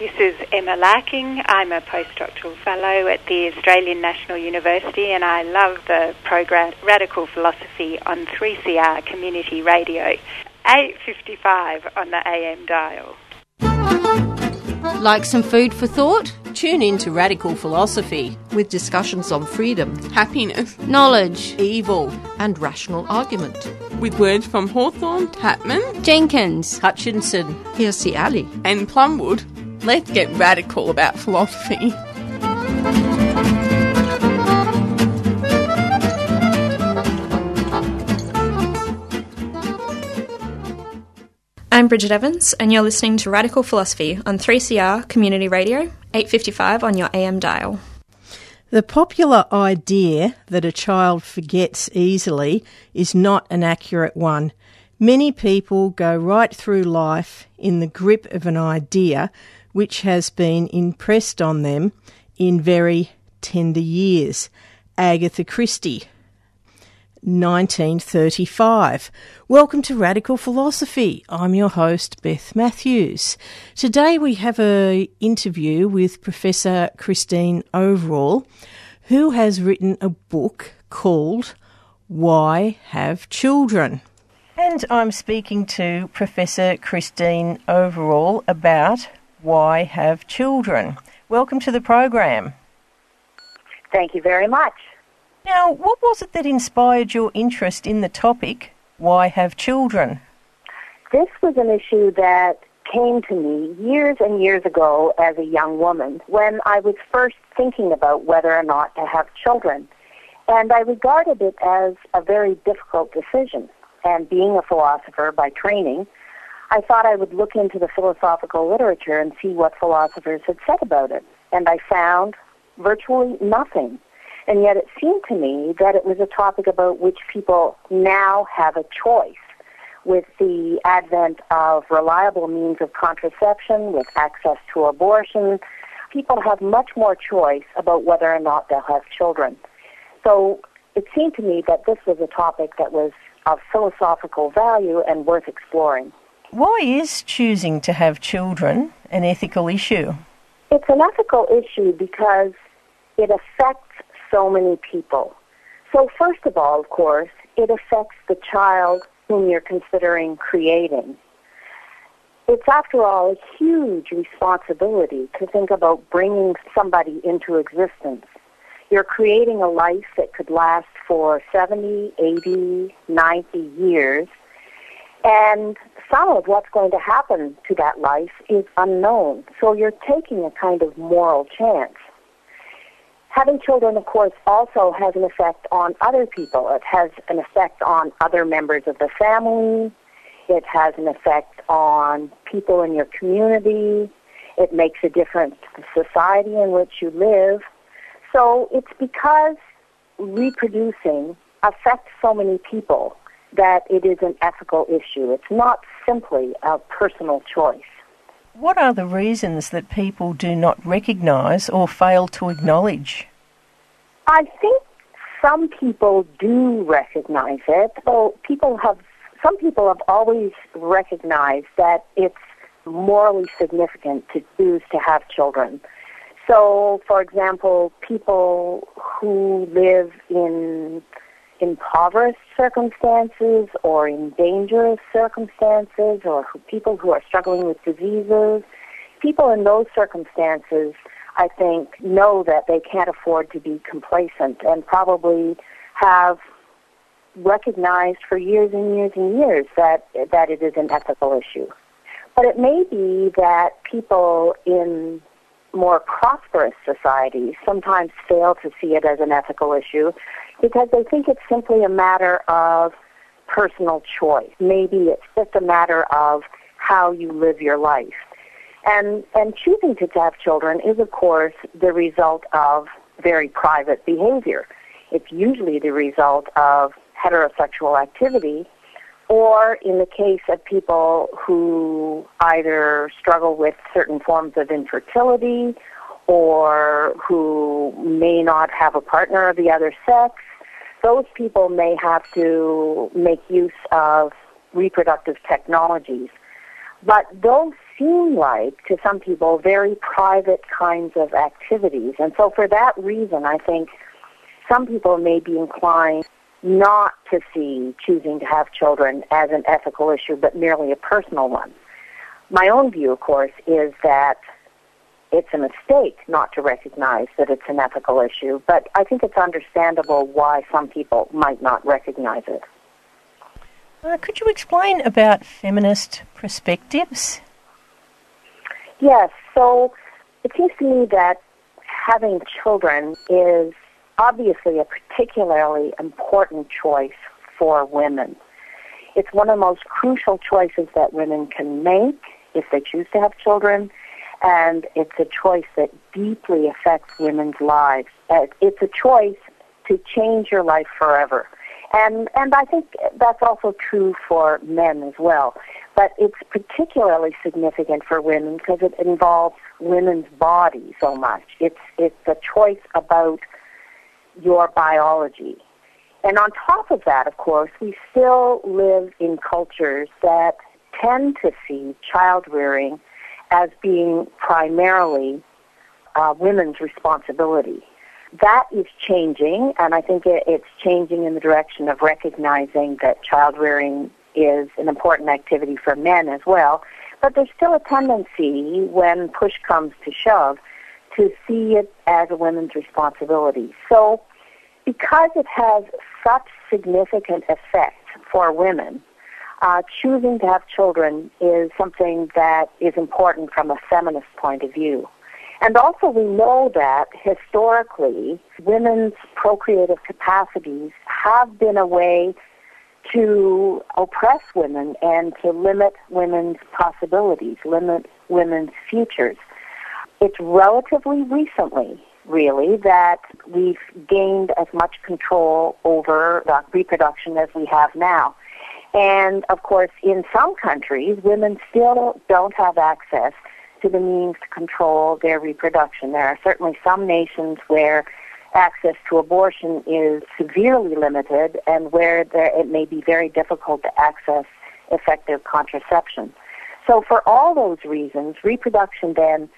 This is Emma Larking. I'm a postdoctoral fellow at the Australian National University and I love the program Radical Philosophy on 3CR Community Radio, 855 on the AM dial. Like some food for thought? Tune in to Radical Philosophy with discussions on freedom, happiness, knowledge, evil, and rational argument. With words from Hawthorne, Tatman, Jenkins, Hutchinson, Hirsi Ali, and Plumwood. Let's get radical about philosophy. I'm Bridget Evans, and you're listening to Radical Philosophy on 3CR Community Radio, 855 on your AM dial. The popular idea that a child forgets easily is not an accurate one. Many people go right through life in the grip of an idea which has been impressed on them in very tender years. Agatha Christie, 1935. Welcome to Radical Philosophy. I'm your host, Beth Matthews. Today we have an interview with Professor Christine Overall, who has written a book called Why Have Children? And I'm speaking to Professor Christine Overall about why have children. Welcome to the program. Thank you very much. Now, what was it that inspired your interest in the topic, why have children? This was an issue that came to me years and years ago as a young woman when I was first thinking about whether or not to have children. And I regarded it as a very difficult decision. And being a philosopher by training, I thought I would look into the philosophical literature and see what philosophers had said about it. And I found virtually nothing. And yet it seemed to me that it was a topic about which people now have a choice. With the advent of reliable means of contraception, with access to abortion, people have much more choice about whether or not they'll have children. So it seemed to me that this was a topic that was of philosophical value and worth exploring. Why is choosing to have children an ethical issue? It's an ethical issue because it affects so many people. So first of all, of course, it affects the child whom you're considering creating. It's, after all, a huge responsibility to think about bringing somebody into existence. You're creating a life that could last for 70, 80, 90 years, and some of what's going to happen to that life is unknown. So you're taking a kind of moral chance. Having children, of course, also has an effect on other people. It has an effect on other members of the family. It has an effect on people in your community. It makes a difference to the society in which you live. So it's because reproducing affects so many people that it is an ethical issue. It's not simply a personal choice. What are the reasons that people do not recognize or fail to acknowledge? I think some people do recognize it. People have some people have always recognized that it's morally significant to choose to have children. So, for example, people who live in impoverished circumstances or in dangerous circumstances or who, people who are struggling with diseases, people in those circumstances, I think, know that they can't afford to be complacent and probably have recognized for years and years and years that, that it is an ethical issue. But it may be that people in more prosperous societies sometimes fail to see it as an ethical issue because they think it's simply a matter of personal choice. Maybe it's just a matter of how you live your life. And, and choosing to have children is, of course, the result of very private behavior. It's usually the result of heterosexual activity or in the case of people who either struggle with certain forms of infertility or who may not have a partner of the other sex, those people may have to make use of reproductive technologies. But those seem like, to some people, very private kinds of activities. And so for that reason, I think some people may be inclined not to see choosing to have children as an ethical issue, but merely a personal one. My own view, of course, is that it's a mistake not to recognize that it's an ethical issue, but I think it's understandable why some people might not recognize it. Uh, could you explain about feminist perspectives? Yes, so it seems to me that having children is obviously a particularly important choice for women. It's one of the most crucial choices that women can make if they choose to have children, and it's a choice that deeply affects women's lives. Uh, it's a choice to change your life forever. And, and I think that's also true for men as well. But it's particularly significant for women because it involves women's body so much. It's, it's a choice about your biology. And on top of that, of course, we still live in cultures that tend to see child rearing as being primarily uh, women's responsibility. That is changing, and I think it, it's changing in the direction of recognizing that child rearing is an important activity for men as well. But there's still a tendency, when push comes to shove, to see it as a women's responsibility. So, because it has such significant effect for women, uh, choosing to have children is something that is important from a feminist point of view. And also we know that historically women's procreative capacities have been a way to oppress women and to limit women's possibilities, limit women's futures. It's relatively recently, really, that we've gained as much control over reproduction as we have now. And of course, in some countries, women still don't have access to the means to control their reproduction. There are certainly some nations where access to abortion is severely limited and where there, it may be very difficult to access effective contraception. So for all those reasons, reproduction then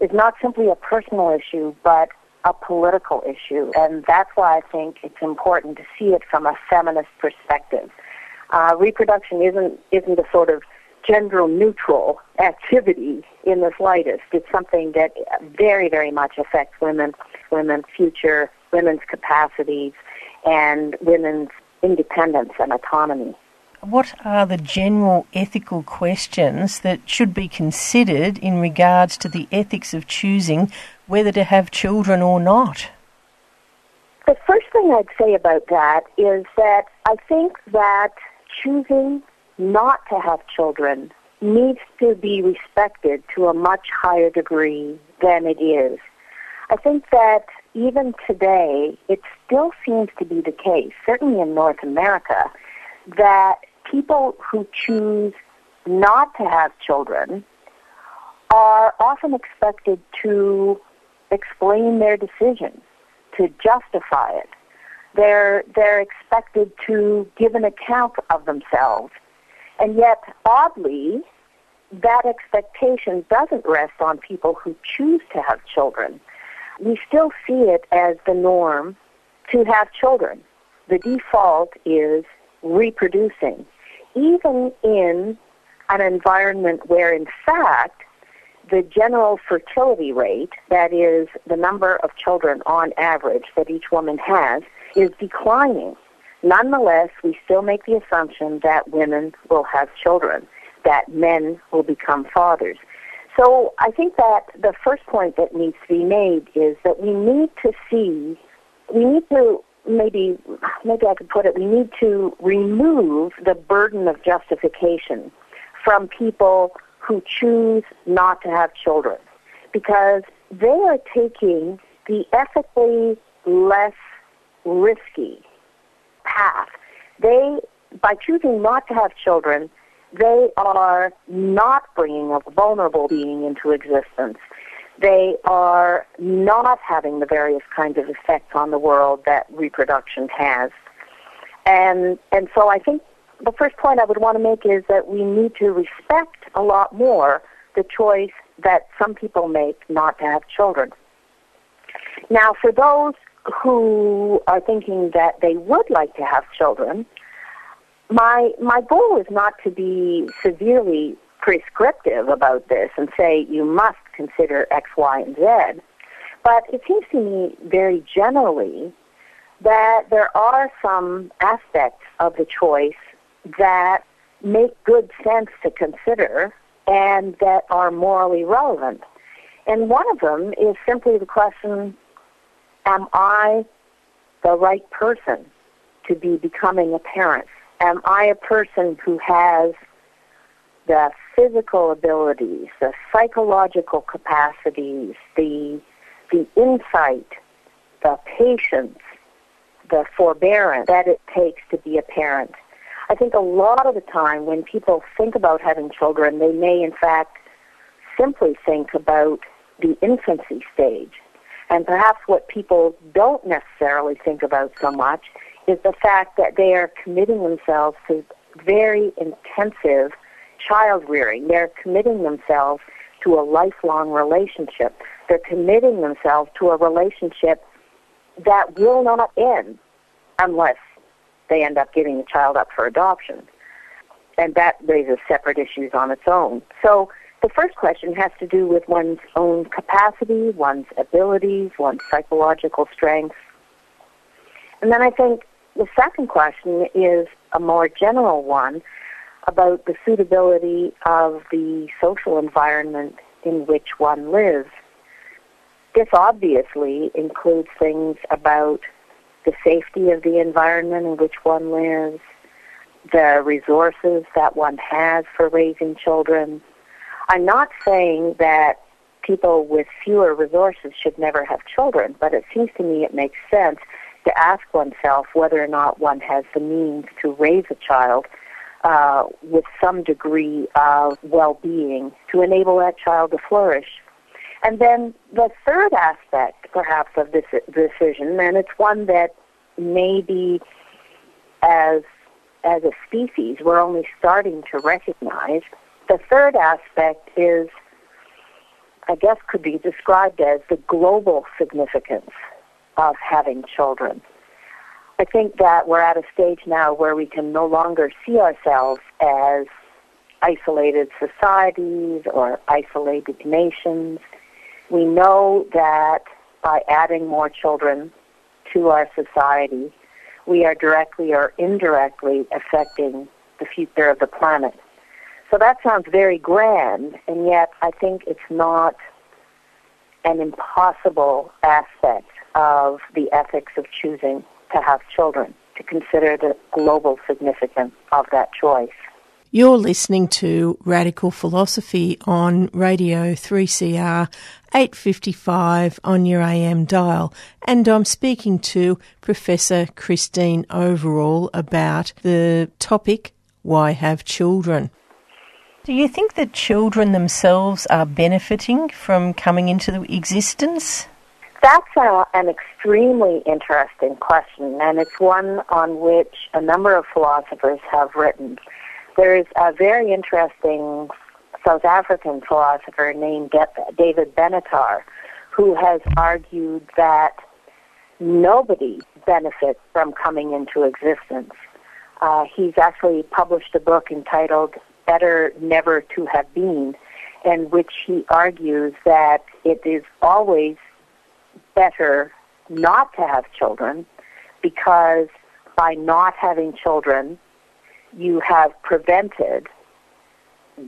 is not simply a personal issue, but a political issue. And that's why I think it's important to see it from a feminist perspective. Uh, reproduction isn't isn't a sort of gender neutral activity in the slightest. It's something that very very much affects women, women's future, women's capacities, and women's independence and autonomy. What are the general ethical questions that should be considered in regards to the ethics of choosing whether to have children or not? The first thing I'd say about that is that I think that choosing not to have children needs to be respected to a much higher degree than it is. I think that even today, it still seems to be the case, certainly in North America, that people who choose not to have children are often expected to explain their decision, to justify it, they're, they're expected to give an account of themselves. And yet, oddly, that expectation doesn't rest on people who choose to have children. We still see it as the norm to have children. The default is reproducing, even in an environment where, in fact, the general fertility rate, that is the number of children on average that each woman has, is declining. Nonetheless, we still make the assumption that women will have children, that men will become fathers. So I think that the first point that needs to be made is that we need to see, we need to maybe, maybe I could put it, we need to remove the burden of justification from people who choose not to have children because they are taking the ethically less risky path. They by choosing not to have children, they are not bringing a vulnerable being into existence. They are not having the various kinds of effects on the world that reproduction has. And, and so I think the first point I would want to make is that we need to respect a lot more the choice that some people make not to have children. Now, for those who are thinking that they would like to have children, my my goal is not to be severely prescriptive about this and say you must consider X, Y, and Z. But it seems to me very generally that there are some aspects of the choice that make good sense to consider and that are morally relevant. And one of them is simply the question, am I the right person to be becoming a parent? Am I a person who has the physical abilities, the psychological capacities, the, the insight, the patience, the forbearance that it takes to be a parent? I think a lot of the time when people think about having children, they may in fact simply think about the infancy stage. And perhaps what people don't necessarily think about so much is the fact that they are committing themselves to very intensive child rearing. They're committing themselves to a lifelong relationship. They're committing themselves to a relationship that will not end unless they end up giving the child up for adoption. And that raises separate issues on its own. So the first question has to do with one's own capacity, one's abilities, one's psychological strengths. And then I think the second question is a more general one about the suitability of the social environment in which one lives. This obviously includes things about the safety of the environment in which one lives, the resources that one has for raising children. I'm not saying that people with fewer resources should never have children, but it seems to me it makes sense to ask oneself whether or not one has the means to raise a child uh, with some degree of well-being to enable that child to flourish. And then the third aspect, perhaps, of this decision, and it's one that maybe as as a species we're only starting to recognize. The third aspect is, I guess, could be described as the global significance of having children. I think that we're at a stage now where we can no longer see ourselves as isolated societies or isolated nations. We know that by adding more children to our society, we are directly or indirectly affecting the future of the planet. So that sounds very grand, and yet I think it's not an impossible aspect of the ethics of choosing to have children, to consider the global significance of that choice. You're listening to Radical Philosophy on Radio 3CR 855 on your AM dial, and I'm speaking to Professor Christine Overall about the topic Why Have Children? Do you think that children themselves are benefiting from coming into existence? That's a, an extremely interesting question, and it's one on which a number of philosophers have written. There is a very interesting South African philosopher named David Benatar who has argued that nobody benefits from coming into existence. Uh, he's actually published a book entitled Better Never to Have Been, in which he argues that it is always better not to have children because by not having children, you have prevented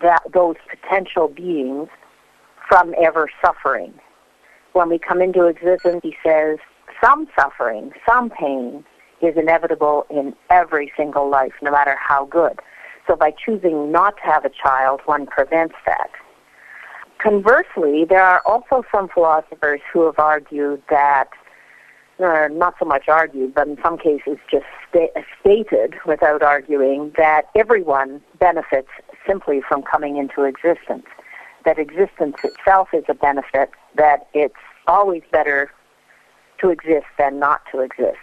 that those potential beings from ever suffering. When we come into existence, he says, some suffering, some pain is inevitable in every single life, no matter how good. So by choosing not to have a child, one prevents that. Conversely, there are also some philosophers who have argued that or not so much argued, but in some cases just sta- stated without arguing that everyone benefits simply from coming into existence. That existence itself is a benefit, that it's always better to exist than not to exist.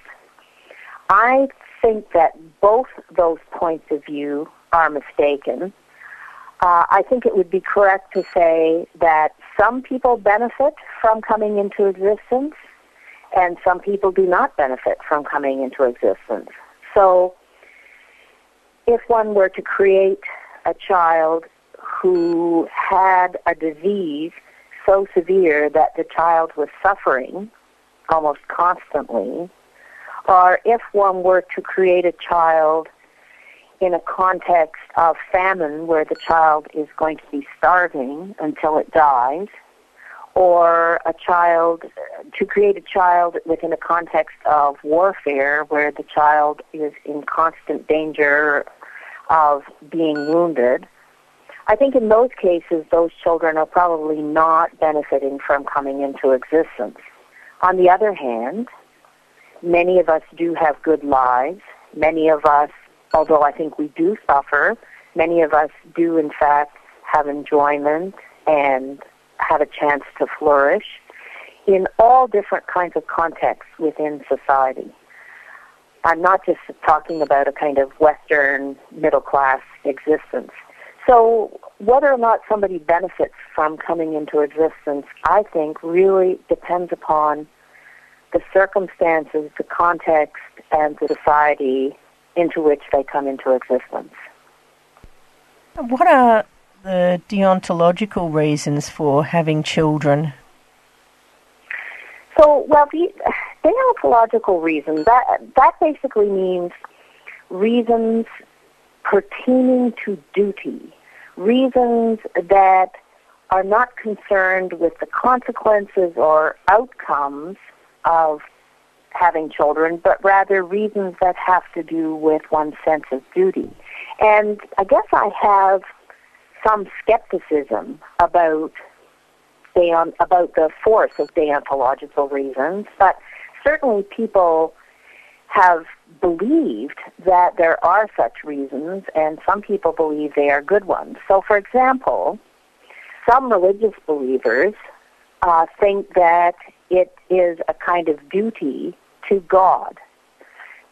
I think that both those points of view are mistaken. Uh, I think it would be correct to say that some people benefit from coming into existence and some people do not benefit from coming into existence. So if one were to create a child who had a disease so severe that the child was suffering almost constantly, or if one were to create a child in a context of famine where the child is going to be starving until it dies, or a child, to create a child within a context of warfare where the child is in constant danger of being wounded, I think in those cases those children are probably not benefiting from coming into existence. On the other hand, many of us do have good lives. Many of us, although I think we do suffer, many of us do in fact have enjoyment and have a chance to flourish in all different kinds of contexts within society. I'm not just talking about a kind of Western middle class existence. So whether or not somebody benefits from coming into existence, I think really depends upon the circumstances, the context, and the society into which they come into existence. What are the deontological reasons for having children? So, well, the deontological reasons that that basically means reasons pertaining to duty, reasons that are not concerned with the consequences or outcomes of having children, but rather reasons that have to do with one's sense of duty. And I guess I have some skepticism about deont- about the force of deontological reasons, but certainly people have believed that there are such reasons, and some people believe they are good ones. So, for example, some religious believers uh, think that it is a kind of duty to God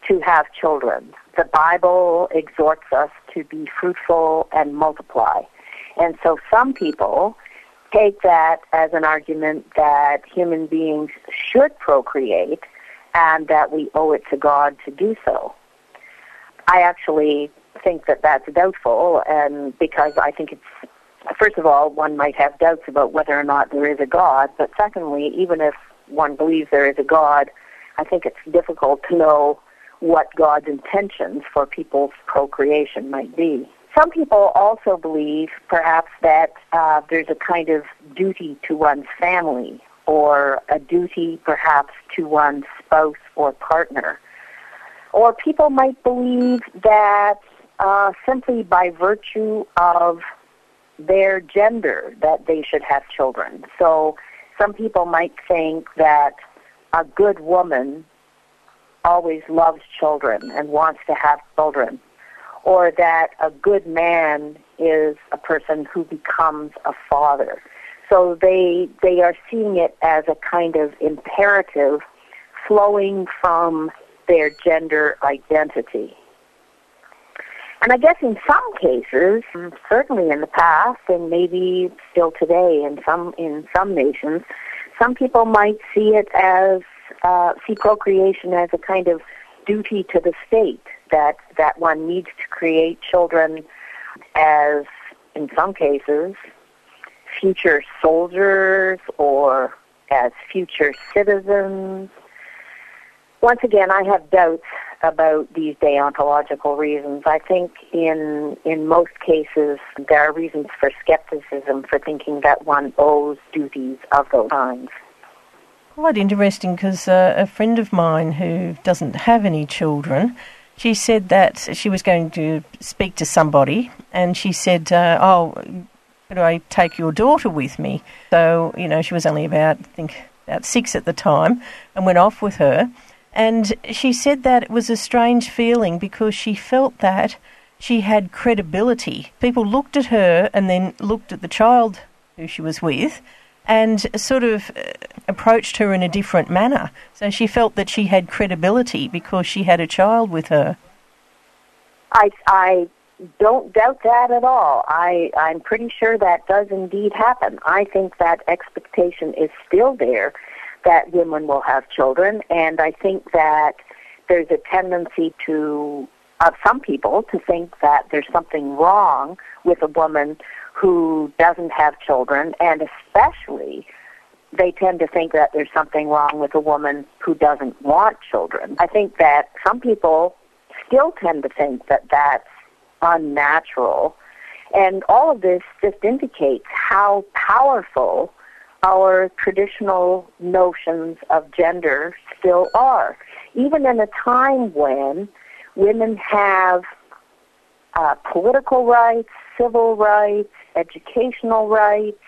to have children. The Bible exhorts us to be fruitful and multiply. And so some people take that as an argument that human beings should procreate and that we owe it to God to do so. I actually think that that's doubtful, and because I think it's, first of all, one might have doubts about whether or not there is a God, but secondly, even if one believes there is a God, I think it's difficult to know what God's intentions for people's procreation might be. Some people also believe, perhaps, that uh, there's a kind of duty to one's family or a duty, perhaps, to one's spouse or partner. Or people might believe that uh, simply by virtue of their gender that they should have children. So some people might think that a good woman always loves children and wants to have children or that a good man is a person who becomes a father. So they they are seeing it as a kind of imperative flowing from their gender identity. And I guess in some cases, certainly in the past, and maybe still today in some in some nations, some people might see it as uh, see procreation as a kind of duty to the state that that one needs to create children as in some cases future soldiers or as future citizens. Once again, I have doubts about these deontological reasons. I think in in most cases there are reasons for skepticism for thinking that one owes duties of those kinds. Quite interesting because uh, a friend of mine who doesn't have any children, she said that she was going to speak to somebody, and she said, uh, "Oh, could I take your daughter with me?" So you know, she was only about I think about six at the time, and went off with her. And she said that it was a strange feeling because she felt that she had credibility. People looked at her and then looked at the child who she was with and sort of uh, approached her in a different manner. So she felt that she had credibility because she had a child with her. I, I don't doubt that at all. I, I'm pretty sure that does indeed happen. I think that expectation is still there that women will have children, and I think that there's a tendency to of some people to think that there's something wrong with a woman who doesn't have children, and especially they tend to think that there's something wrong with a woman who doesn't want children. I think that some people still tend to think that that's unnatural. And all of this just indicates how powerful our traditional notions of gender still are. Even in a time when women have uh, political rights, civil rights, educational rights,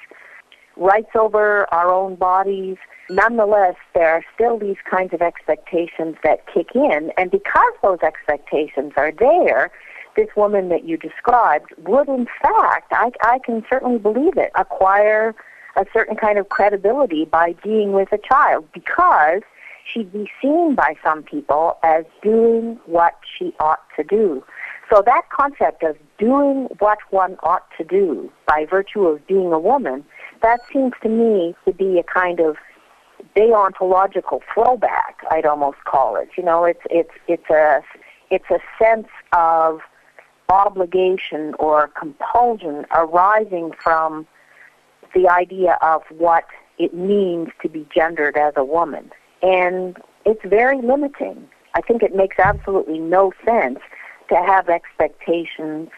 rights over our own bodies, nonetheless, there are still these kinds of expectations that kick in. And because those expectations are there, this woman that you described would, in fact, I, I can certainly believe it, acquire a certain kind of credibility by being with a child because she'd be seen by some people as doing what she ought to do. So that concept of doing what one ought to do by virtue of being a woman, that seems to me to be a kind of deontological throwback, I'd almost call it. You know, it's it's it's a it's a sense of obligation or compulsion arising from the idea of what it means to be gendered as a woman. And it's very limiting. I think it makes absolutely no sense to have expectations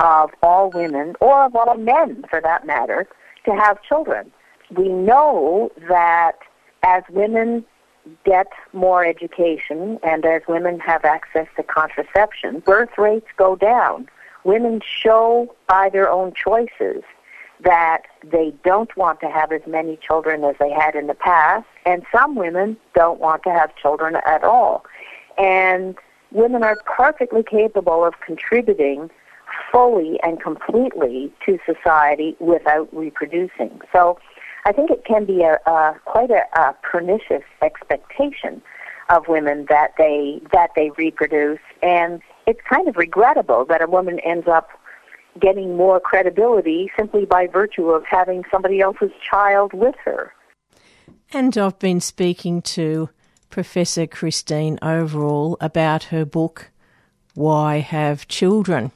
of all women, or of all men for that matter, to have children. We know that as women get more education and as women have access to contraception, birth rates go down. Women show by their own choices that they don't want to have as many children as they had in the past, and some women don't want to have children at all. And women are perfectly capable of contributing fully and completely to society without reproducing. So I think it can be a, a quite a, a pernicious expectation of women that they that they reproduce and it's kind of regrettable that a woman ends up getting more credibility simply by virtue of having somebody else's child with her. And I've been speaking to Professor Christine Overall about her book, Why Have Children?